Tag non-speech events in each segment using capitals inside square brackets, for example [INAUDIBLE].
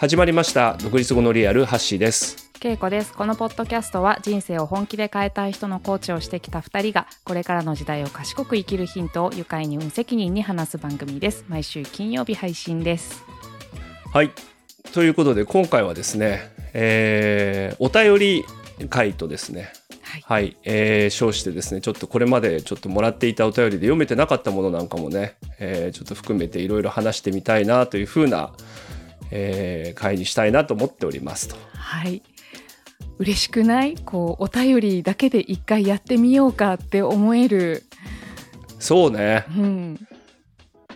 始まりました。独立後のリアルハッシーです。けいこです。このポッドキャストは人生を本気で変えたい人のコーチをしてきた2人がこれからの時代を賢く生きるヒントを愉快に無責任に話す番組です。毎週金曜日配信です。はい。ということで今回はですね、えー、お便り回とですね。はい、はい、えー、称してですねちょっとこれまでちょっともらっていたお便りで読めてなかったものなんかもね、えー、ちょっと含めていろいろ話してみたいなというふうな、えー、回にしたいなと思っておりますと。はい。嬉しくない？こうお便りだけで一回やってみようかって思える。そうね、うん、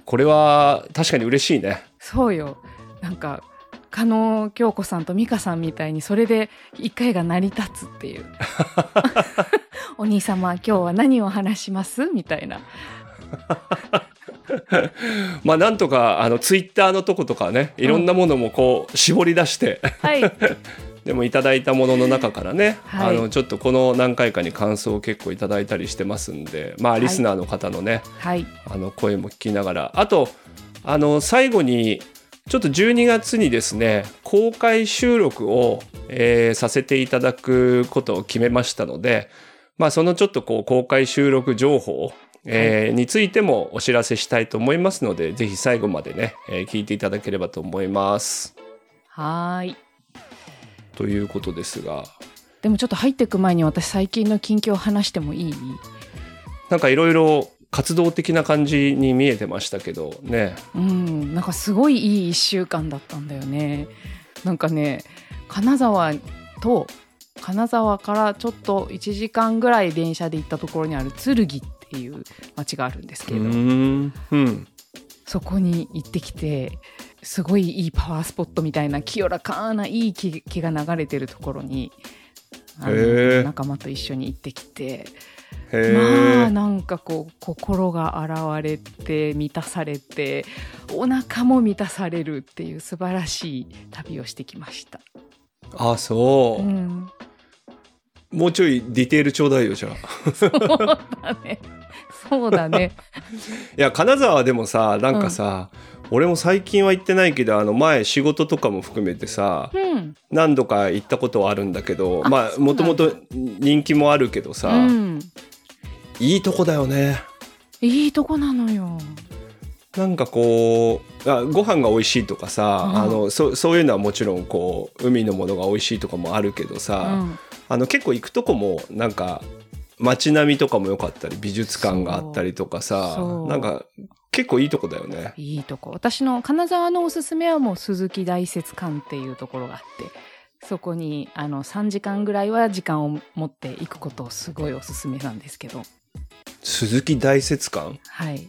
これは確かに嬉しいね。そうよ。なんか加納京子さんと美香さんみたいにそれで一回が成り立つっていう。[LAUGHS] お兄様今日は何を話します？みたいな [LAUGHS] まあなんとかあのツイッターのとことかねいろんなものもこう絞り出して、はい、[LAUGHS] でもいただいたものの中からね、はい、あのちょっとこの何回かに感想を結構いただいたりしてますんでまあリスナーの方のね、はい、あの声も聞きながらあとあの最後にちょっと12月にですね公開収録を、えー、させていただくことを決めましたので、まあ、そのちょっとこう公開収録情報、えー、についてもお知らせしたいと思いますので、ぜひ最後までね、えー、聞いていただければと思います。はい。ということですが。でもちょっと入っていく前に私最近の近況を話してもいい？なんかいろいろ活動的な感じに見えてましたけどねうんなんかすごいいい1週間だったんだよねなんかね金沢と金沢からちょっと1時間ぐらい電車で行ったところにある剣っていう町があるんですけど、うん、そこに行ってきてすごいいいパワースポットみたいな清らかないい木が流れてるところに仲間と一緒に行ってきて。まあなんかこう心が洗われて満たされてお腹も満たされるっていう素晴らしい旅をしてきました。あそう、うん、もうちょいディテールちょうだいよじゃあ。そうだねそうだね。[LAUGHS] いや金沢でもさなんかさ、うん、俺も最近は行ってないけどあの前仕事とかも含めてさ、うん、何度か行ったことはあるんだけどまあもともと人気もあるけどさ、うん、いいとこだよね。いいとこなのよ。なんかこうあご飯が美味しいとかさ、うん、あのそそういうのはもちろんこう海のものが美味しいとかもあるけどさ、うん、あの結構行くとこもなんか街並みとかも良かったり美術館があったりとかさなんか結構いいとこだよね。いいとこ。私の金沢のおすすめはもう鈴木大雪館っていうところがあってそこにあの3時間ぐらいは時間を持っていくことをすごいおすすめなんですけど。鈴木大雪館？はい。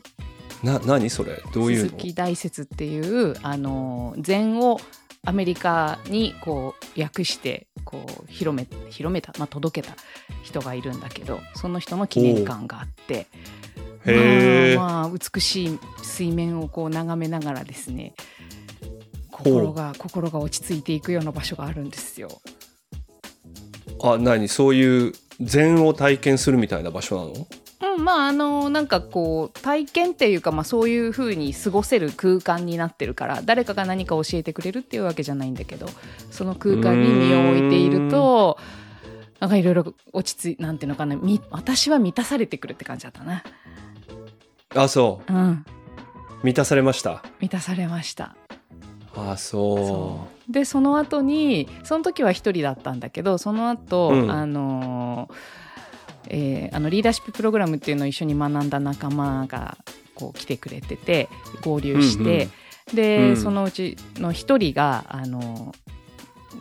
な何それ？どういう鈴木大雪っていうあの禅をアメリカにこう訳してこう広め広めた、まあ、届けた人がいるんだけどその人の記念館があってまあ、まあ、美しい水面をこう眺めながらですね心が心が落ち着いていくような場所があるんですよ。あ何そういう禅を体験するみたいな場所なの？うん、まああのなんかこう体験っていうか、まあ、そういうふうに過ごせる空間になってるから誰かが何か教えてくれるっていうわけじゃないんだけどその空間に身を置いているとなんかいろいろ落ち着いなんていうのかなみ私は満たされてくるって感じだったな。あそう、うん、満たされました？満たされました。あそう。でその後にその時は一人だったんだけどその後、うん、あのーえー、あのリーダーシッププログラムっていうのを一緒に学んだ仲間がこう来てくれてて合流して、うんうん、で、うん、そのうちの一人があの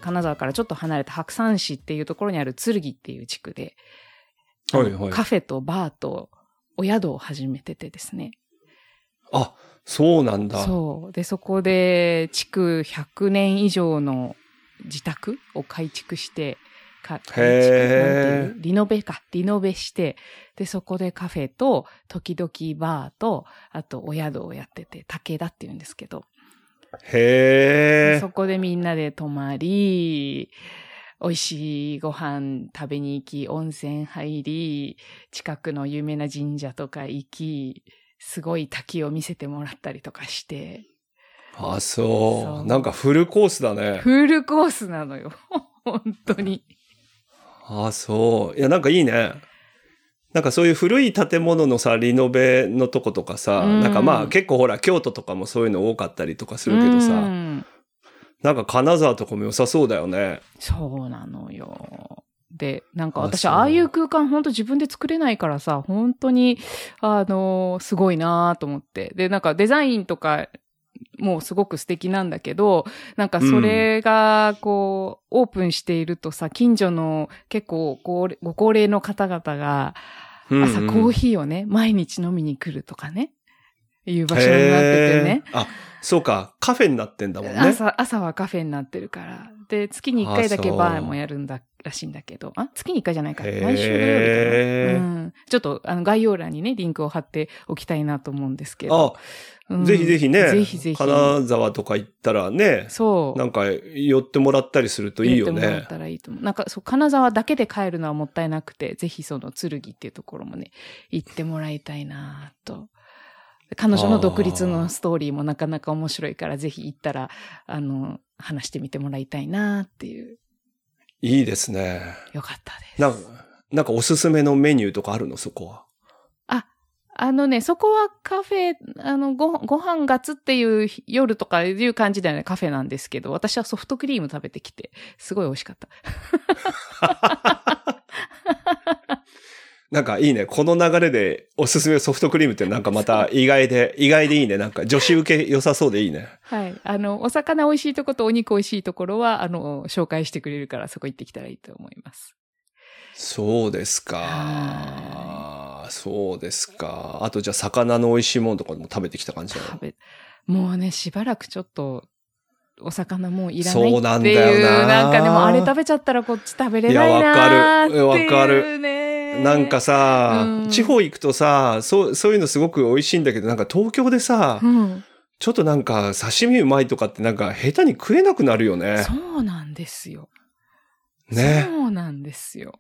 金沢からちょっと離れた白山市っていうところにある剣っていう地区で、はいはい、カフェとバーとお宿を始めててですね。あ、そうなんだ。そう。で、そこで築100年以上の自宅を改築して、か、リノベか、リノベして、で、そこでカフェと、時々バーと、あとお宿をやってて、武田って言うんですけど。へえ。そこでみんなで泊まり、美味しいご飯食べに行き、温泉入り、近くの有名な神社とか行き、すごい滝を見せてもらったりとかして。あ、そう。なんかフルコースだね。フルコースなのよ。[LAUGHS] 本当に。あ、そう。いや、なんかいいね。なんかそういう古い建物のさ、リノベのとことかさ、うん、なんかまあ結構ほら、京都とかもそういうの多かったりとかするけどさ、うん、なんか金沢とかも良さそうだよね。そうなのよ。で、なんか私、ああいう空間本当自分で作れないからさ、本当に、あのー、すごいなと思って。で、なんかデザインとかもうすごく素敵なんだけど、なんかそれが、こう、オープンしているとさ、近所の結構ご高齢の方々が、朝コーヒーをね、毎日飲みに来るとかね、いう場所になっててね。あ、そうか、カフェになってんだもんね。朝、朝はカフェになってるから。で、月に1回だけバーもやるんだらしいんだけど、あ月に1回じゃないか。毎週土曜日かな。うん。ちょっと、あの、概要欄にね、リンクを貼っておきたいなと思うんですけど。あ、うん、ぜひぜひね。ぜひぜひ。金沢とか行ったらね。そう。なんか、寄ってもらったりするといいよね。寄ってもらったらいいと思う。なんか、そう、金沢だけで帰るのはもったいなくて、ぜひその、剣っていうところもね、行ってもらいたいなと。彼女の独立のストーリーもなかなか面白いから、ぜひ行ったら、あの、話してみてもらいたいなっていう。いいですね。よかったです。なんか、なんかおすすめのメニューとかあるの？そこは。あ、あのね、そこはカフェ、あの、ご、ご飯がつっていう夜とかいう感じではね、カフェなんですけど、私はソフトクリーム食べてきて、すごい美味しかった。[LAUGHS] なんかいいね。この流れでおすすめソフトクリームってなんかまた意外で、意外でいいね。なんか女子受け良さそうでいいね。はい。あの、お魚美味しいとことお肉美味しいところは、あの、紹介してくれるからそこ行ってきたらいいと思います。そうですか。そうですか。あとじゃあ魚の美味しいものとかも食べてきた感じなの？食べ、もうね、しばらくちょっと、お魚もういらないっていう。そうなんだよな。なんかでもあれ食べちゃったらこっち食べれないなっていう、ね。いや、わかる。わかる。なんかさ、うん、地方行くとさ、そう、そういうのすごく美味しいんだけど、なんか東京でさ、うん、ちょっとなんか刺身うまいとかってなんか下手に食えなくなるよね。そうなんですよ。ね。そうなんですよ。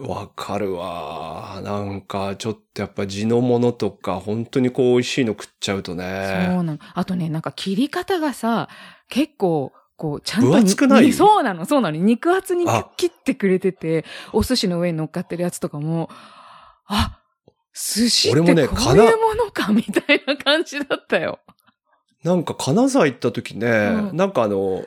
わかるわ。なんか、ちょっとやっぱ地のものとか、本当にこう美味しいの食っちゃうとね。そうなの。あとね、なんか切り方がさ、結構、こう、ちゃんと。分厚くない？そうなの、そうなの。肉厚に切ってくれてて、お寿司の上に乗っかってるやつとかも、あ、寿司ってこういうものか、みたいな感じだったよ。なんか金沢行った時ね、うん、なんかあの、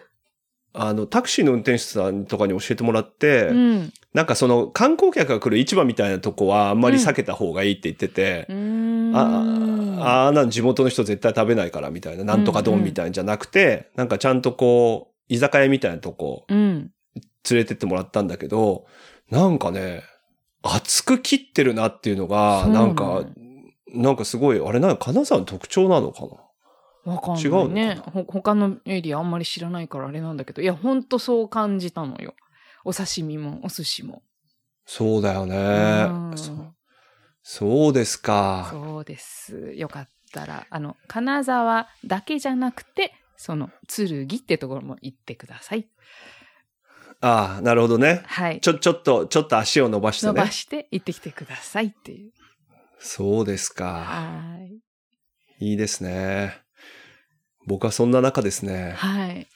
あの、タクシーの運転手さんとかに教えてもらって、うん、なんかその観光客が来る市場みたいなとこはあんまり避けた方がいいって言ってて、うん、ああ、なん地元の人絶対食べないからみたいな、なんとか丼みたいんじゃなくて、うん。うん、なんかちゃんとこう、居酒屋みたいなとこ、連れてってもらったんだけど、なんかね、厚く切ってるなっていうのが、なんか、なんかすごい、あれな、金沢の特徴なのかなわかんないね。違う他のエリアあんまり知らないからあれなんだけど、いや、ほんとそう感じたのよ。お刺身も、お寿司も。そうだよね。そそうですか。そうです。よかったら、あの、金沢だけじゃなくて、その、剣ってところも行ってください。ああ、なるほどね。はい。ちょ、ちょっと、ちょっと足を伸ばしてね。伸ばして行ってきてくださいっていう。そうですか。はい。いいですね。僕はそんな中ですね。はい。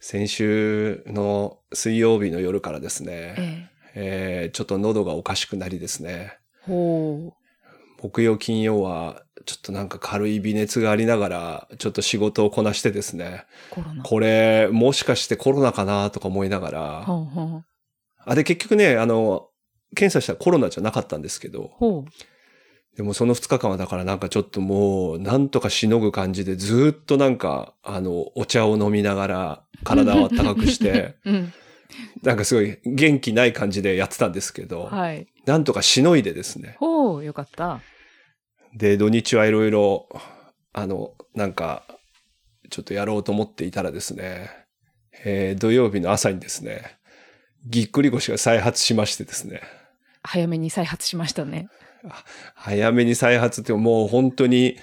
先週の水曜日の夜からですね、えええー、ちょっと喉がおかしくなりですね。ほう。木曜金曜はちょっとなんか軽い微熱がありながら、ちょっと仕事をこなしてですね。これ、もしかしてコロナかなとか思いながら。ほうほうあ、で結局ね、あの、検査したらコロナじゃなかったんですけど。でもその2日間はだからなんかちょっともう、なんとかしのぐ感じでずっとなんか、あの、お茶を飲みながら体を温かくして、[LAUGHS] うん、なんかすごい元気ない感じでやってたんですけど、はい、なんとかしのいでですね。ほう、よかった。で、土日はいろいろ、あの、なんか、ちょっとやろうと思っていたらですね、えー、土曜日の朝にですね、ぎっくり腰が再発しましてですね。早めに再発しましたね。早めに再発ってもう本当に、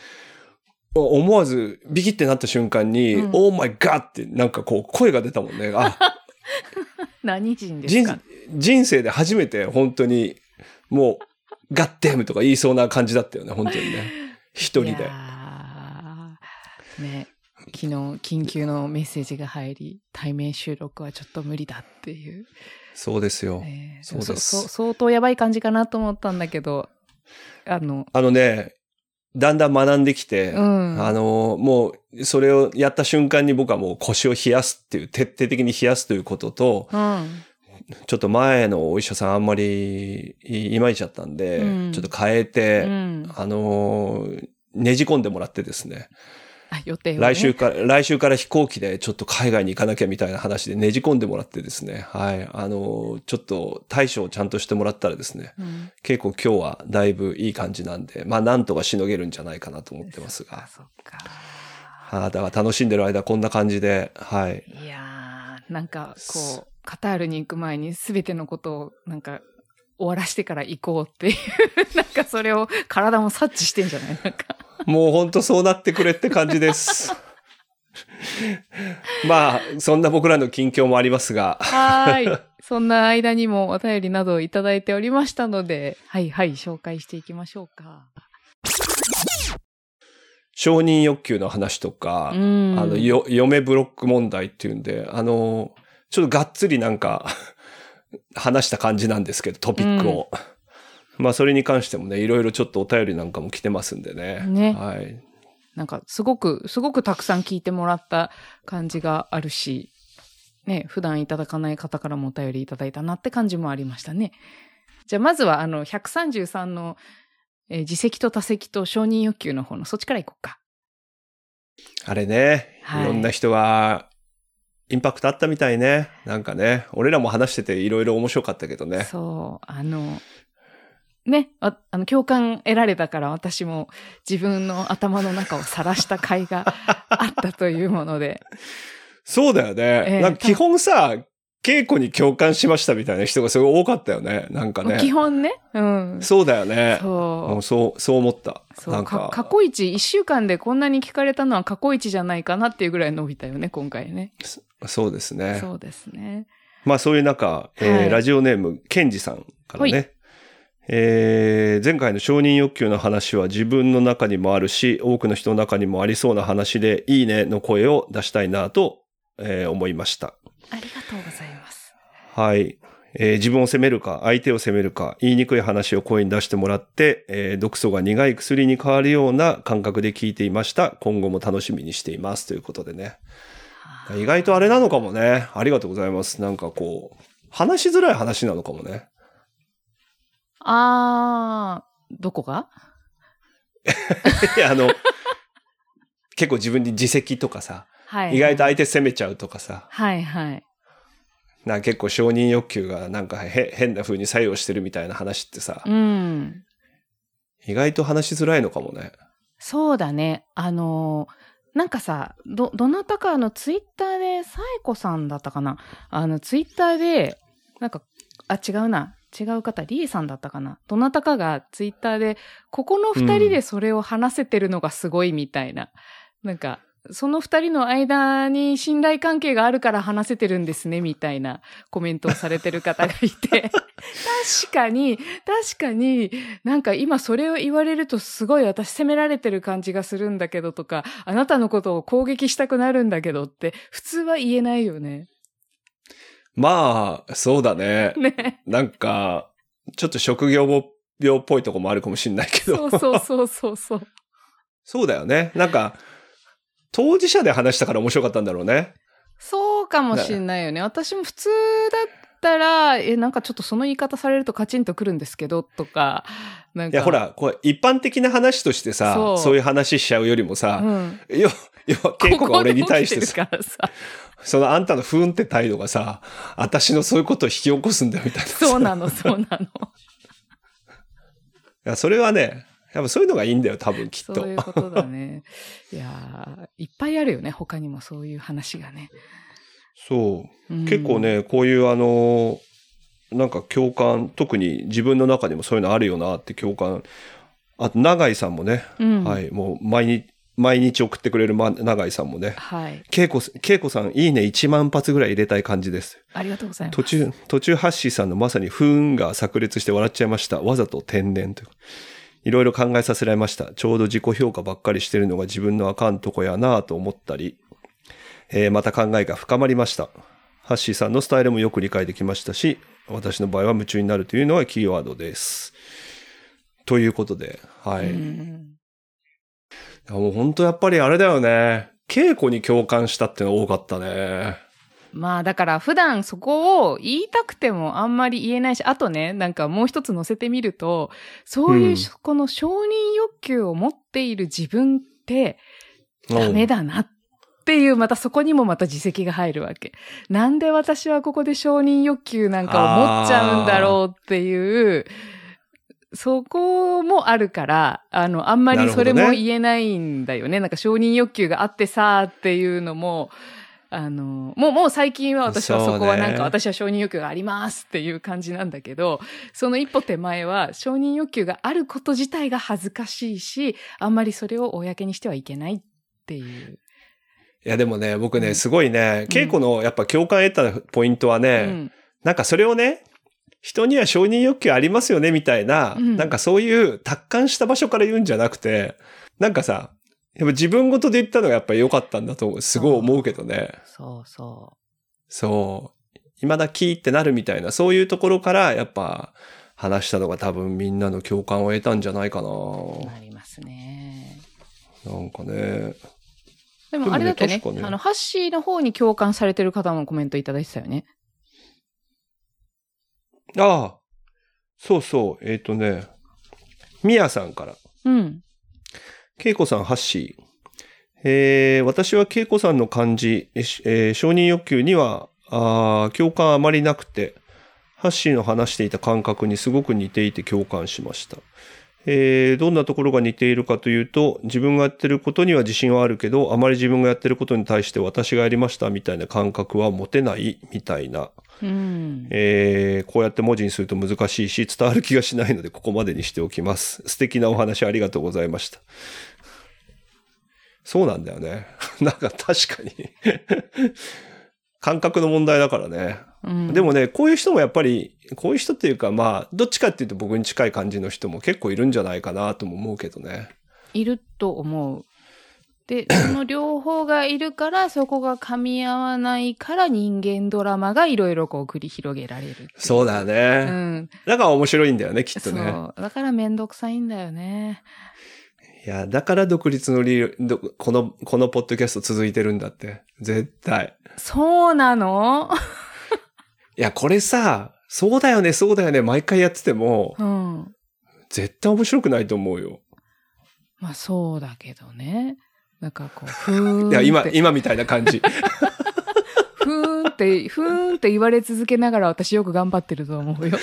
思わずビキってなった瞬間に、うん、オーマイガーってなんかこう声が出たもんね。あ [LAUGHS] 何人ですか？人生で初めて本当にもうガッテムとか言いそうな感じだったよね、本当にね。一人で。ね。昨日緊急のメッセージが入り、対面収録はちょっと無理だっていう。そうですよ。えー、そうです相当やばい感じかなと思ったんだけど、あの。あのね、だんだん学んできて、うん、あの、もう、それをやった瞬間に僕はもう腰を冷やすっていう、徹底的に冷やすということと、うん、ちょっと前のお医者さんあんまりいまいちゃったんで、うん、ちょっと変えて、あの、ねじ込んでもらってですね。予定、ね、来週から、来週から飛行機でちょっと海外に行かなきゃみたいな話でねじ込んでもらってですね。はい。あの、ちょっと対処をちゃんとしてもらったらですね。うん、結構今日はだいぶいい感じなんで、まあなんとかしのげるんじゃないかなと思ってますが。そっか。はあ、だから楽しんでる間こんな感じで、はい。いやー、なんかこう、カタールに行く前に全てのことをなんか終わらしてから行こうっていう [LAUGHS] なんかそれを体も察知してんじゃない？なんか [LAUGHS] もうほんとそうなってくれって感じです。[LAUGHS] まあ、そんな僕らの近況もありますが。はい。[LAUGHS] そんな間にもお便りなどをいただいておりましたので、はいはい、紹介していきましょうか。承認欲求の話とか、あの、よ、嫁ブロック問題っていうんで、あの、ちょっとがっつりなんか話した感じなんですけど、トピックを。うんまあそれに関してもね、いろいろちょっとお便りなんかも来てますんでね。ね。はい。なんかすごく、すごくたくさん聞いてもらった感じがあるし、ね、普段いただかない方からもお便りいただいたなって感じもありましたね。じゃあまずはあの133の、えー、自責と多責と承認欲求の方のそっちからいこうか。あれね、はい、いろんな人がインパクトあったみたいね。なんかね、俺らも話してていろいろ面白かったけどね。そう、あの、ね、ああの、共感得られたから私も自分の頭の中を晒した甲斐があったというもので。[LAUGHS] そうだよね。えー、なんか基本さ、稽古に共感しましたみたいな人がすごい多かったよね。なんかね。基本ね。うん。そうだよね。そう。そう、そう思った。そう。なんか。過去一、一週間でこんなに聞かれたのは過去一じゃないかなっていうぐらい伸びたよね、今回ね。そうですね。そうですね。まあそういう中、えー、はい、ラジオネーム、ケンジさんからね。えー、前回の承認欲求の話は自分の中にもあるし、多くの人の中にもありそうな話で、いいねの声を出したいなと、えー、思いました。ありがとうございます。はい。えー、自分を責めるか、相手を責めるか、言いにくい話を声に出してもらって、えー、毒素が苦い薬に変わるような感覚で聞いていました。今後も楽しみにしています。ということでね。意外とあれなのかもね。ありがとうございます。なんかこう、話しづらい話なのかもね。あー、どこが？[LAUGHS] いや、あの、結構自分に自責とかさ、はい、はい、意外と相手責めちゃうとかさ、はいはい。な結構承認欲求がなんか変な風に作用してるみたいな話ってさ、うん、意外と話しづらいのかもね。そうだね。あのなんかさ、ど、どなたかあのツイッターで、サイコさんだったかな？あのツイッターで、なんか、あ、違うな。違う方、リーさんだったかな？どなたかがツイッターで、ここの二人でそれを話せてるのがすごいみたいな。うん、なんか、その二人の間に信頼関係があるから話せてるんですね、みたいなコメントをされてる方がいて。[LAUGHS] 確かに、確かに、なんか今それを言われるとすごい私責められてる感じがするんだけどとか、あなたのことを攻撃したくなるんだけどって普通は言えないよね。まあ、そうだね。[LAUGHS] ね。なんか、ちょっと職業病っぽいとこもあるかもしんないけど。そうそうそうそうそう。[LAUGHS] そうだよね。なんか、当事者で話したから面白かったんだろうね。そうかもしんないよね。私も普通だったら、え、なんかちょっとその言い方されるとカチンとくるんですけど、とか、なんか。いや、ほら、これ一般的な話としてさ、そういう話しちゃうよりもさ、うん、要は、稽古が俺に対してさ、そのあんたのふんって態度がさ、私のそういうことを引き起こすんだよみたいな。そうなの、そうなの。[LAUGHS] いや、それはね、やっぱそういうのがいいんだよ、多分きっと。そういうことだね。[LAUGHS] いやいっぱいあるよね、他にもそういう話がね。そう。うん、結構ね、こういうあの、なんか共感、特に自分の中にもそういうのあるよなって共感。あと、永井さんもね、うん、はい、もう毎日、毎日送ってくれる、ま、長井さんもね。はい。恵子、恵子さん、いいね1万発ぐらい入れたい感じです。ありがとうございます。途中、途中ハッシーさんのまさに不運が炸裂して笑っちゃいました。わざと天然という。いろいろ考えさせられました。ちょうど自己評価ばっかりしてるのが自分のあかんとこやなぁと思ったり、えー、また考えが深まりました。ハッシーさんのスタイルもよく理解できましたし、私の場合は夢中になるというのはキーワードです。ということで、はい。もう本当やっぱりあれだよね。稽古に共感したってのが多かったね。まあだから普段そこを言いたくてもあんまり言えないし、あとね、なんかもう一つ載せてみると、そういう、この承認欲求を持っている自分ってダメだなっていう、またそこにもまた自責が入るわけ。なんで私はここで承認欲求なんかを持っちゃうんだろうっていう、そこもあるから、あの、あんまりそれも言えないんだよね。ななんか承認欲求があってさっていうのも、あの、もう、もう最近は私はそこはなんか、私は承認欲求がありますっていう感じなんだけど、その一歩手前は承認欲求があること自体が恥ずかしいし、あんまりそれを公にしてはいけないっていう。いやでもね、僕ね、すごいね、稽古のやっぱ共感得たポイントはね、うん、なんかそれをね、人には承認欲求ありますよねみたいな、うん、なんかそういう達観した場所から言うんじゃなくて、なんかさ、やっぱ自分ごとで言ったのがやっぱり良かったんだと、すごい思うけどね。そうそう。そう。未だキーってなるみたいな、そういうところからやっぱ話したのが多分みんなの共感を得たんじゃないかな。なりますね。なんかね。でもあれだとね、ねあの、ハッシーの方に共感されてる方もコメントいただいてたよね。ああ、そうそう、えっ、ー、とね、みやさんから。うん。けいこさん、ハッシー。えー、私はけいこさんの感じ、えー、承認欲求には、あ共感あまりなくて、ハッシーの話していた感覚にすごく似ていて共感しました。えー、どんなところが似ているかというと、自分がやってることには自信はあるけど、あまり自分がやってることに対して私がやりましたみたいな感覚は持てないみたいな。うん、えー、こうやって文字にすると難しいし、伝わる気がしないので、ここまでにしておきます。素敵なお話ありがとうございました。そうなんだよね。[LAUGHS] なんか確かに感覚の問題だからね。うん、でもね、こういう人もやっぱり、こういう人っていうか、まあ、どっちかっていうと僕に近い感じの人も結構いるんじゃないかなとも思うけどね。いると思う。で、その両方がいるから、そこが噛み合わないから人間ドラマがいろいろこう繰り広げられるそうだね。うん。だから面白いんだよね、きっとね。そう。だからめんどくさいんだよね。いや、だから独立の理由、この、このポッドキャスト続いてるんだって。絶対。そうなの？いや、これさ、そうだよね、そうだよね、毎回やってても、うん。絶対面白くないと思うよ。まあそうだけどね。なんかこう、[LAUGHS] ふーん。いや、今、今みたいな感じ。[LAUGHS] ふーんって、ふーんって言われ続けながら私よく頑張ってると思うよ。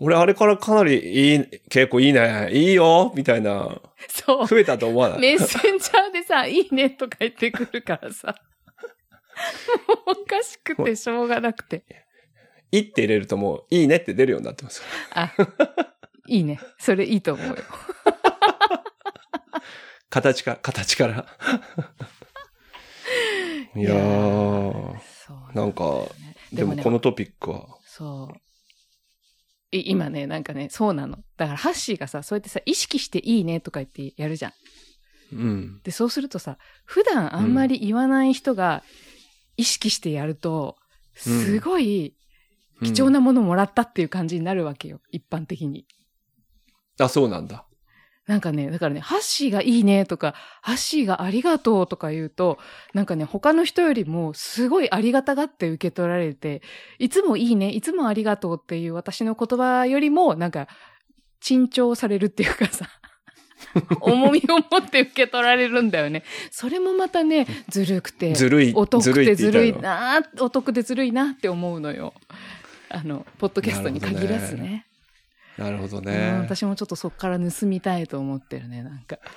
俺あれからかなりいい、結構いいね、いいよ、みたいな。そう。増えたと思わない？メッセンジャーでさ、いいねとか言ってくるからさ。おかしくてしょうがなくて。いって入れるともう、いいねって出るようになってます。あ、いいね。それいいと思うよ。形か、形から。いやー、ね、なんか、でもこのトピックは。そう。今ね、なんかね、そうなの。だからハッシーがさ、そうやってさ、意識していいねとか言ってやるじゃん。うん。で、そうするとさ、普段あんまり言わない人が意識してやると、すごい貴重なものもらったっていう感じになるわけよ、一般的に。あ、そうなんだ。なんかね、だからね、ハッシーがいいねとか、ハッシーがありがとうとか言うと、なんかね、他の人よりもすごいありがたがって受け取られて、いつもいいね、いつもありがとうっていう私の言葉よりも、なんか、珍重されるっていうかさ、[LAUGHS] 重みを持って受け取られるんだよね。それもまたね、ずるくて、ずるい、お得でずるいな、お得でずるいなって思うのよ。あの、ポッドキャストに限らずね。なるほどね、うん、私もちょっとそこから盗みたいと思ってるね、なんか。[LAUGHS]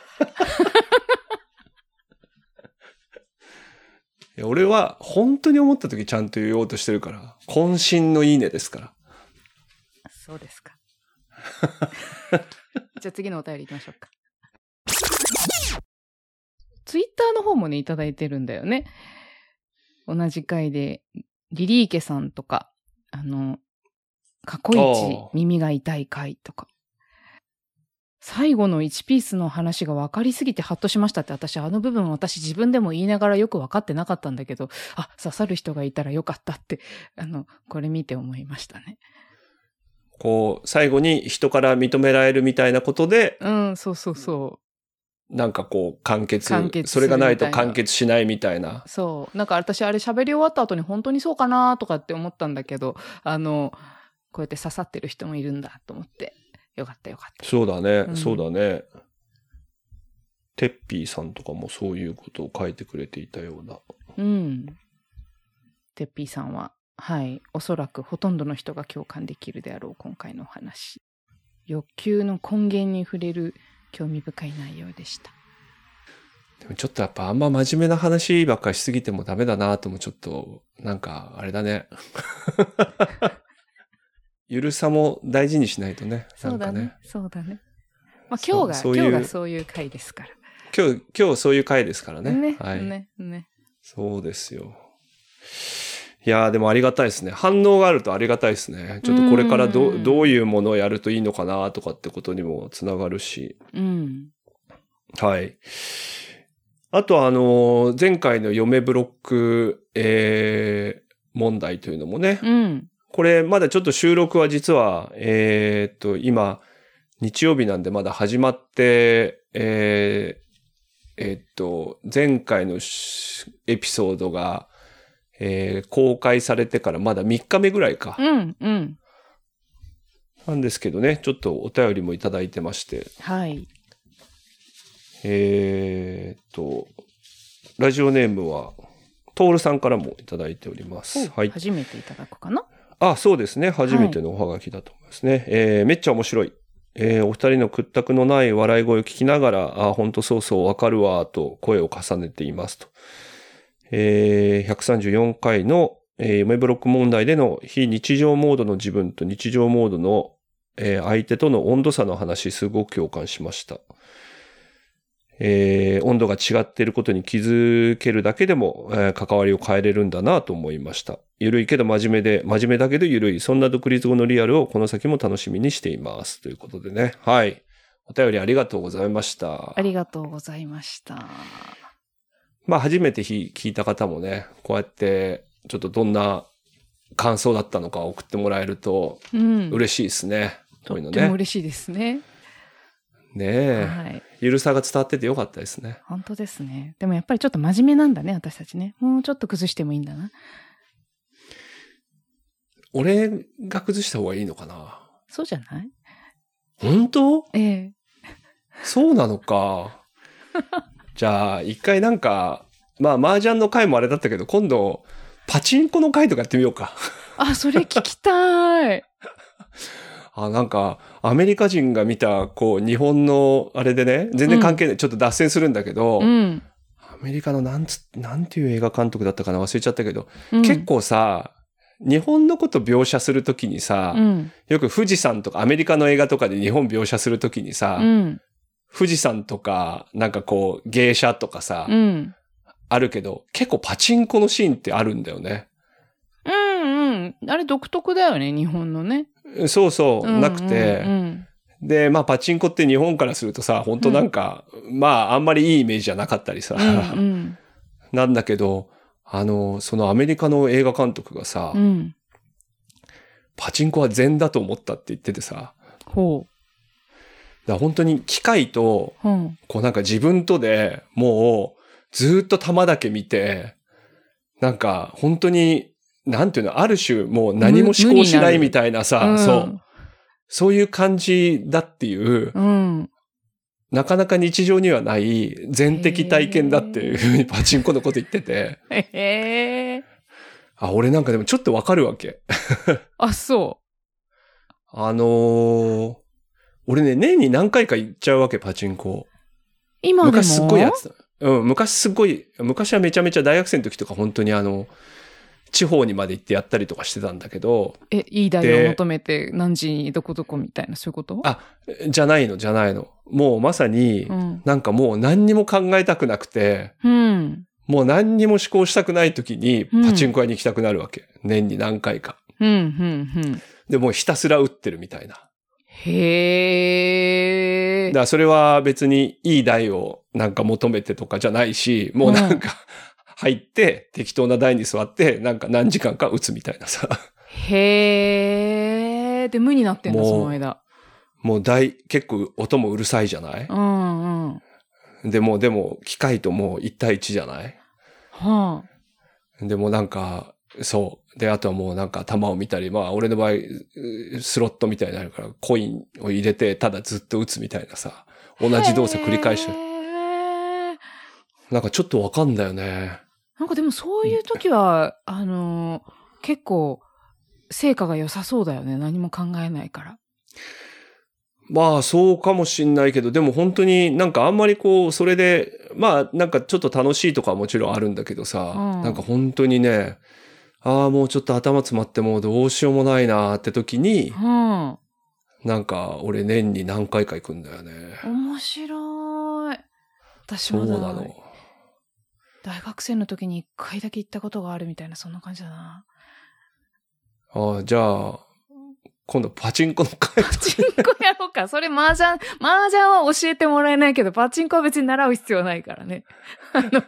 いや俺は本当に思った時ちゃんと言おうとしてるから、渾身のいいねですから。そうですか。[LAUGHS] じゃあ次のお便り行きましょうか。ツイッターの方もね、いただいてるんだよね。同じ回で、リリーケさんとか、あの、過去一耳が痛い回とか。最後の1ピースの話が分かりすぎてハッとしましたって私あの部分私自分でも言いながらよく分かってなかったんだけど、あ、刺さる人がいたらよかったって、あの、これ見て思いましたね。こう、最後に人から認められるみたいなことで、うん、そうそうそう。なんかこう、完結。それがないと完結しないみたいな。そう。なんか私あれ喋り終わった後に本当にそうかなとかって思ったんだけど、あの、こうやって刺さってる人もいるんだと思って。よかったよかった。そうだね、うん、そうだね。テッピーさんとかもそういうことを書いてくれていたような。うん。テッピーさんは、はい、おそらくほとんどの人が共感できるであろう今回のお話。欲求の根源に触れる興味深い内容でした。でもちょっとやっぱあんま真面目な話ばっかりしすぎてもダメだなともちょっと、なんかあれだね。[LAUGHS] ゆるさも大事にしないとね。そうだね。ねそうだね。まあ今日がそう今日がそういう回ですから。今日、今日そういう回ですからね。ね。はい。ね。ね。そうですよ。いやでもありがたいですね。反応があるとありがたいですね。ちょっとこれからどどういうものをやるといいのかなとかってことにもつながるし。うん。はい。あとあの、前回の嫁ブロック、えー、問題というのもね。うん。これまだちょっと収録は実は、えー、っと、今、日曜日なんでまだ始まって、えー、えー、っと、前回のエピソードが、えー、公開されてからまだ3日目ぐらいか。うん、うん。なんですけどね、ちょっとお便りもいただいてまして。はい。えー、っと、ラジオネームは、トールさんからもいただいております。はい。初めていただくかな？あ、そうですね。初めてのおはがきだと思いますね。はい、えー、めっちゃ面白い。えー、お二人の屈託のない笑い声を聞きながら、あ、ほんとそうそうわかるわ、と声を重ねていますと。えー、134回の、えー、夢ブロック問題での非日常モードの自分と日常モードの、相手との温度差の話、すごく共感しました。えー、温度が違っていることに気づけるだけでも、えー、関わりを変えれるんだなと思いました。ゆるいけど真面目で、真面目だけどゆるい、そんな独立後のリアルをこの先も楽しみにしています。ということでね。はい。お便りありがとうございました。ありがとうございました。まあ、初めて聞いた方もね、こうやって、ちょっとどんな感想だったのか送ってもらえると、嬉しいですね。うん、こういうのね。とっても嬉しいですね。ねえ。はい。ゆるさが伝わっててよかったですね。本当ですね。でもやっぱりちょっと真面目なんだね、私たちね。もうちょっと崩してもいいんだな。俺が崩した方がいいのかなそうじゃない？本当？ええ。そうなのか。[LAUGHS] じゃあ、一回なんか、まあ、麻雀の回もあれだったけど、今度、パチンコの回とかやってみようか。[LAUGHS] あ、それ聞きたい。[LAUGHS] あ、なんか、アメリカ人が見た、こう、日本の、あれでね、全然関係ない、うん、ちょっと脱線するんだけど、うん、アメリカのなんつ、なんていう映画監督だったかな忘れちゃったけど、うん、結構さ、日本のこと描写するときにさ、よく富士山とかアメリカの映画とかで日本描写するときにさ、富士山とか、なんかこう、芸者とかさ、あるけど、結構パチンコのシーンってあるんだよね。うんうん。あれ独特だよね、日本のね。そうそう、なくて、で、まあ、パチンコって日本からするとさ、本当なんか、うん、まあ、あんまりいいイメージじゃなかったりさ、うんうん、[LAUGHS] なんだけど、あの、そのアメリカの映画監督がさ、うん、パチンコは善だと思ったって言っててさ、ほう。だ本当に機械と、こうなんか自分とでもうずっと玉だけ見て、なんか本当になんていうの、ある種もう何も思考しないみたいなさ、うん、そう。そういう感じだっていう、うん、なかなか日常にはない全的体験だっていうふうにパチンコのこと言ってて。へあ、俺なんかでもちょっとわかるわけ。[LAUGHS] あ、そう。あのー、俺ね、年に何回か行っちゃうわけ、パチンコ。今でも？昔すっごいやってた。うん、昔すっごい、昔はめちゃめちゃ大学生の時とか本当にあの、地方にまで行ってやったりとかしてたんだけど。え、いい台を求めて何時にどこどこみたいな、そういうこと？あ、じゃないの、じゃないの。もうまさに、うん、なんかもう何にも考えたくなくて、うん、もう何にも思考したくない時にパチンコ屋に行きたくなるわけ。うん、年に何回か。うん、うん、うん。で、もうひたすら打ってるみたいな。へえ。だからそれは別にいい台をなんか求めてとかじゃないし、もうなんか入って適当な台に座ってなんか何時間か打つみたいなさ。へえ。で、無になってんだ、その間。もう台、結構音もうるさいじゃない？うんうん。でも、でも機械ともう1対1じゃない？はあ。でもなんか、そう。で、あとはもうなんか弾を見たり、まあ俺の場合、うスロットみたいになるから、コインを入れて、ただずっと打つみたいなさ、同じ動作繰り返してなんかちょっとわかんだよね。なんかでもそういう時は、[LAUGHS] あのー結構、成果が良さそうだよね。何も考えないから。まあそうかもしんないけど、でも本当になんかあんまりこう、それで、まあなんかちょっと楽しいとかはもちろんあるんだけどさ、うんなんか本当にね、ああ、もうちょっと頭詰まってもうどうしようもないなーって時に、うん。なんか俺年に何回か行くんだよね。面白い。私そうなの。大学生の時に一回だけ行ったことがあるみたいな、そんな感じだな。ああ、じゃあ、今度パチンコの会パチンコやろうか。それ麻雀、麻雀は教えてもらえないけど、パチンコは別に習う必要ないからね。あの、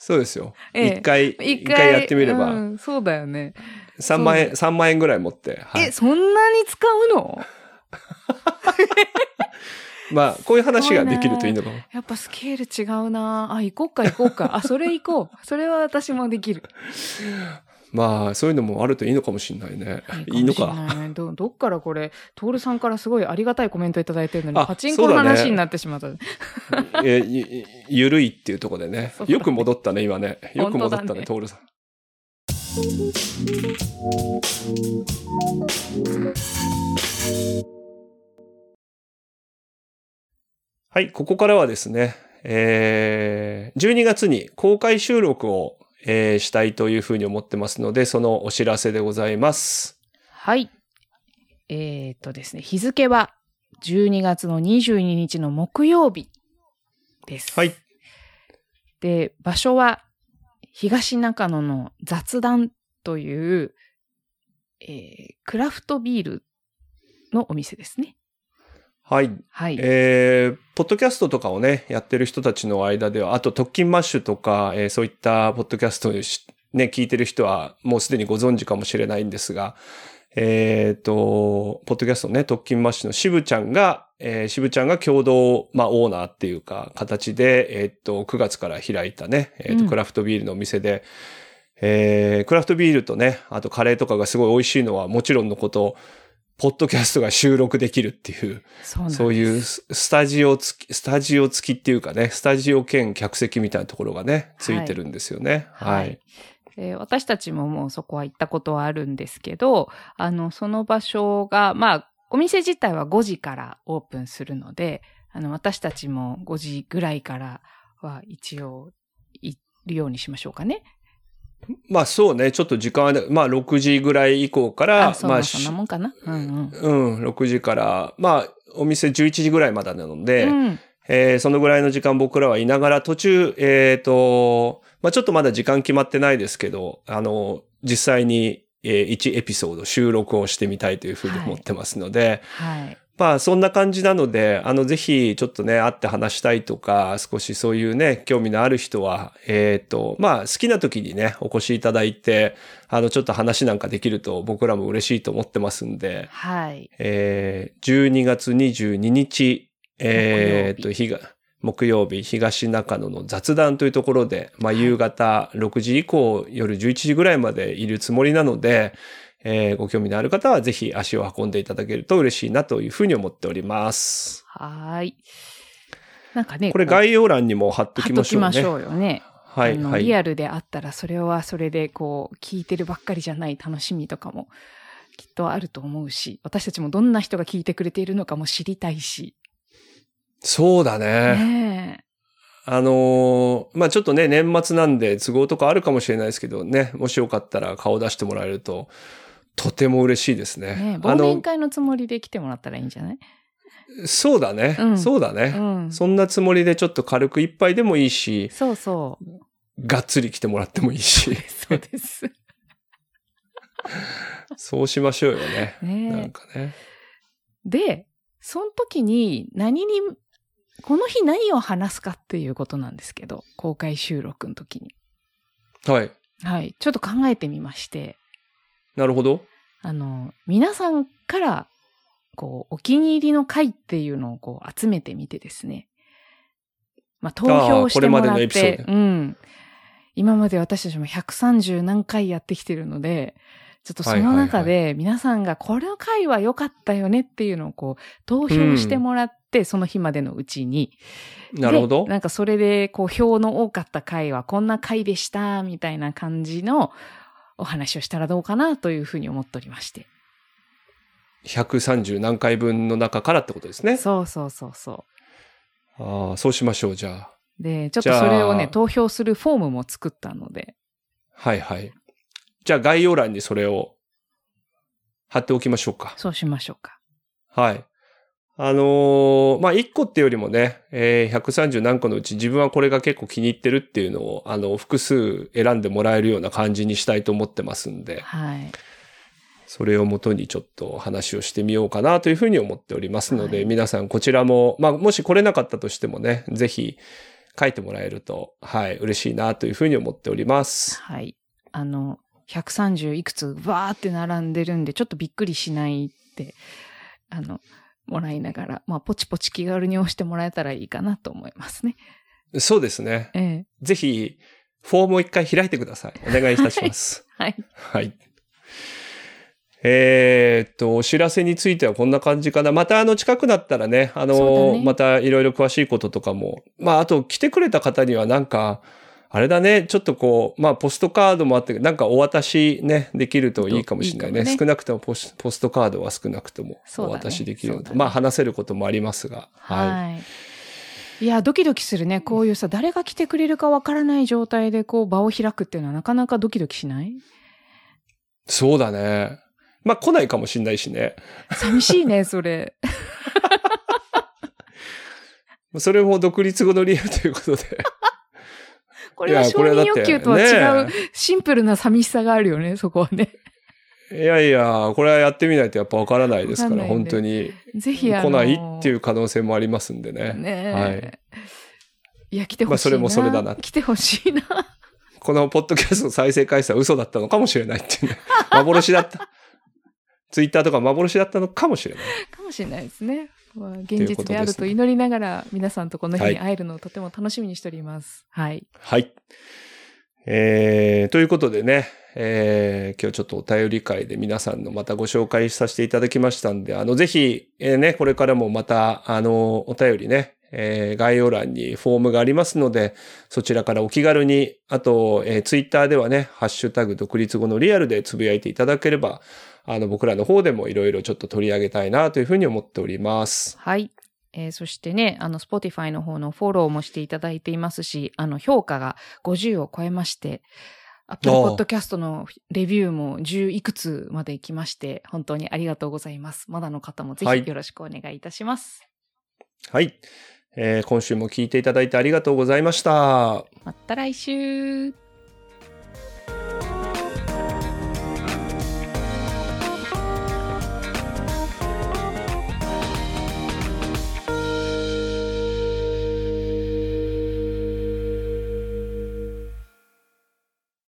そうですよ。ええ一回、一回やってみれば、うん、そうだよね。3万円、三万円ぐらい持って。はいえ、そんなに使うの？[LAUGHS] まあ、こういう話ができるといいのかも。やっぱスケール違うなあ、行こうか行こうか。あ、それ行こう。それは私もできる。[LAUGHS] まあ、そういうのもあるといいのかもしれないね。いいのかどどっからこれ、トールさんからすごいありがたいコメントいただいてるのに、あパチンコの話になってしまった。えゆゆるいっていうところでねよく戻ったね、今ね。よく戻ったね、本当だねトールさん。はい、ここからはですね、えー、12月に公開収録を、えーしたいというふうに思ってますので、そのお知らせでございます。はい。えーっとですね、日付は12月の22日の木曜日です。はい。で、場所は東中野の雑談という、えークラフトビールのお店ですね。はい。はい。えー、ポッドキャストとかをね、やってる人たちの間では、あと特勤マッシュとか、えーそういったポッドキャストをしね、聞いてる人はもうすでにご存知かもしれないんですが、えっ、と、ポッドキャストのね、特勤マッシュの渋ちゃんが、えー、渋ちゃんが共同、まあ、オーナーっていうか、形で、えっ、と、9月から開いたね、えっ、と、うんクラフトビールのお店で、えー、クラフトビールとね、あとカレーとかがすごい美味しいのはもちろんのこと、ポッドキャストが収録できるっていう、そうそういうススタジオ付き、スタジオ付きっていうかね、スタジオ兼客席みたいなところがね、ついてるんですよね。はい。はいえー私たちももうそこは行ったことはあるんですけど、あの、その場所が、まあ、お店自体は5時からオープンするので、あの、私たちも5時ぐらいからは一応行るようにしましょうかね。まあそうね、ちょっと時間はね、まあ6時ぐらい以降から、あ、まあ、そんなもんかな？うんうん。うん、6時から、まあ、お店11時ぐらいまでなので、うんえーそのぐらいの時間僕らはいながら途中、えっ、と、まあちょっとまだ時間決まってないですけど、あの、実際に、え1エピソード収録をしてみたいというふうに思ってますので、はい。まあそんな感じなので、あのぜひちょっとね、会って話したいとか、少しそういうね、興味のある人は、えっ、と、まあ好きな時にね、お越しいただいて、あのちょっと話なんかできると僕らも嬉しいと思ってますんで、はい。えー、12月22日、えっ、と、木日が、木曜日、東中野の雑談というところで、まあ、夕方6時以降、夜11時ぐらいまでいるつもりなので、えーご興味のある方はぜひ足を運んでいただけると嬉しいなというふうに思っております。はーい。なんかね、これ概要欄にも貼っと貼きましょうね。っときましょうよね。はい、はい。リアルであったらそれはそれでこう聞いてるばっかりじゃない楽しみとかもきっとあると思うし私たちもどんな人が聞いてくれているのかも知りたいし。そうだね。ねあのーまあちょっとね、年末なんで都合とかあるかもしれないですけどね、もしよかったら顔出してもらえると、とても嬉しいですえ。ね。ね忘年の、会のつもりで来てもらったらいいんじゃない？そうだね、うんそうだね、うん。そんなつもりでちょっと軽く一杯でもいいし、そうそう。がっつり来てもらってもいいし、[LAUGHS] そうです。[LAUGHS] そうしましょうよね。ねえなんかね。で、その時に何に、この日何を話すかっていうことなんですけど、公開収録の時に。はい。はい。ちょっと考えてみまして。なるほど。あの、皆さんから、こう、お気に入りの回っていうのをこう集めてみてですね。まあ、投票してもらって、うん。今まで私たちも130何回やってきてるので、ちょっとその中で皆さんがこれの回は良かったよねっていうのをこう投票してもらって、その日までのうちに。なるほど。なんかそれでこう票の多かった回はこんな回でしたみたいな感じのお話をしたらどうかなというふうに思っておりまして。130何回分の中からってことですね。そうそうそうそう。ああ、そうしましょう、じゃあ。で、ちょっとそれをね、投票するフォームも作ったので。はいはい。じゃあ概要欄にそれを貼っておきましょうか。そうしましょうか。はい。あのー、まあ、1個ってよりもね、えー、130何個のうち自分はこれが結構気に入ってるっていうのを、あの、複数選んでもらえるような感じにしたいと思ってますんで。はい。それをもとにちょっと話をしてみようかなというふうに思っておりますので、はい、皆さんこちらも、まあ、もし来れなかったとしてもね、ぜひ書いてもらえると、はい、嬉しいなというふうに思っております。はい。あの、130いくつわーって並んでるんで、ちょっとびっくりしないって、あの、もらいながら、まあ、ポチポチ気軽に押してもらえたらいいかなと思いますね。そうですね。ええ、ぜひ、フォームを一回開いてください。お願いいたします。[LAUGHS] はい。はい。えー、っと、お知らせについてはこんな感じかな。またあの近くなったらね、あの、ね、またいろいろ詳しいこととかも。まあ、あと来てくれた方にはなんか、あれだね、ちょっとこう、まあ、ポストカードもあって、なんかお渡しね、できるといいかもしれないね。いいね少なくともポスポストカードは少なくともお渡しできるねね、まあ、話せることもありますが。はい。はいいや、ドキドキするね。こういうさ、誰が来てくれるかわからない状態でこう場を開くっていうのはなかなかドキドキしない？そうだね。まあ来ないかもしんないしね。寂しいね、それ。[LAUGHS] それも独立後の理由ということで。これは承認欲求とは違う、シンプルな寂しさがあるよね、そこはね。いやいや、これはやってみないとやっぱわからないですから、本当に。ぜひ来ないっていう可能性もありますんでね。ねはい。いや、来てほしいな。まあそれもそれだな。来てほしいな。このポッドキャストの再生回数は嘘だったのかもしれないっていうね。幻だった。[LAUGHS] ツイッターとか幻だったのかもしれない。かもしれないですね。まあ、現実であると祈りながら、皆さんとこの日に会えるのをとても楽しみにしております。はい。はい。えー、ということでね、えー、今日ちょっとお便り会で皆さんのまたご紹介させていただきましたんで、あの、ぜひ、えー、ね、これからもまた、あの、お便りね、えー、概要欄にフォームがありますので、そちらからお気軽に、あと、えー、ツイッターではね、ハッシュタグ独立後のリアルでつぶやいていただければ、あの、僕らの方でもいろいろちょっと取り上げたいなというふうに思っております。はい。えー、そしてね、あの、Spotify の方のフォローもしていただいていますし、あの、評価が50を超えまして、Apple Podcast のレビューも10いくつまで行きまして、本当にありがとうございます。まだの方もぜひよろしくお願いいたします。はい、はいえー、今週も聞いていただいてありがとうございました。また来週。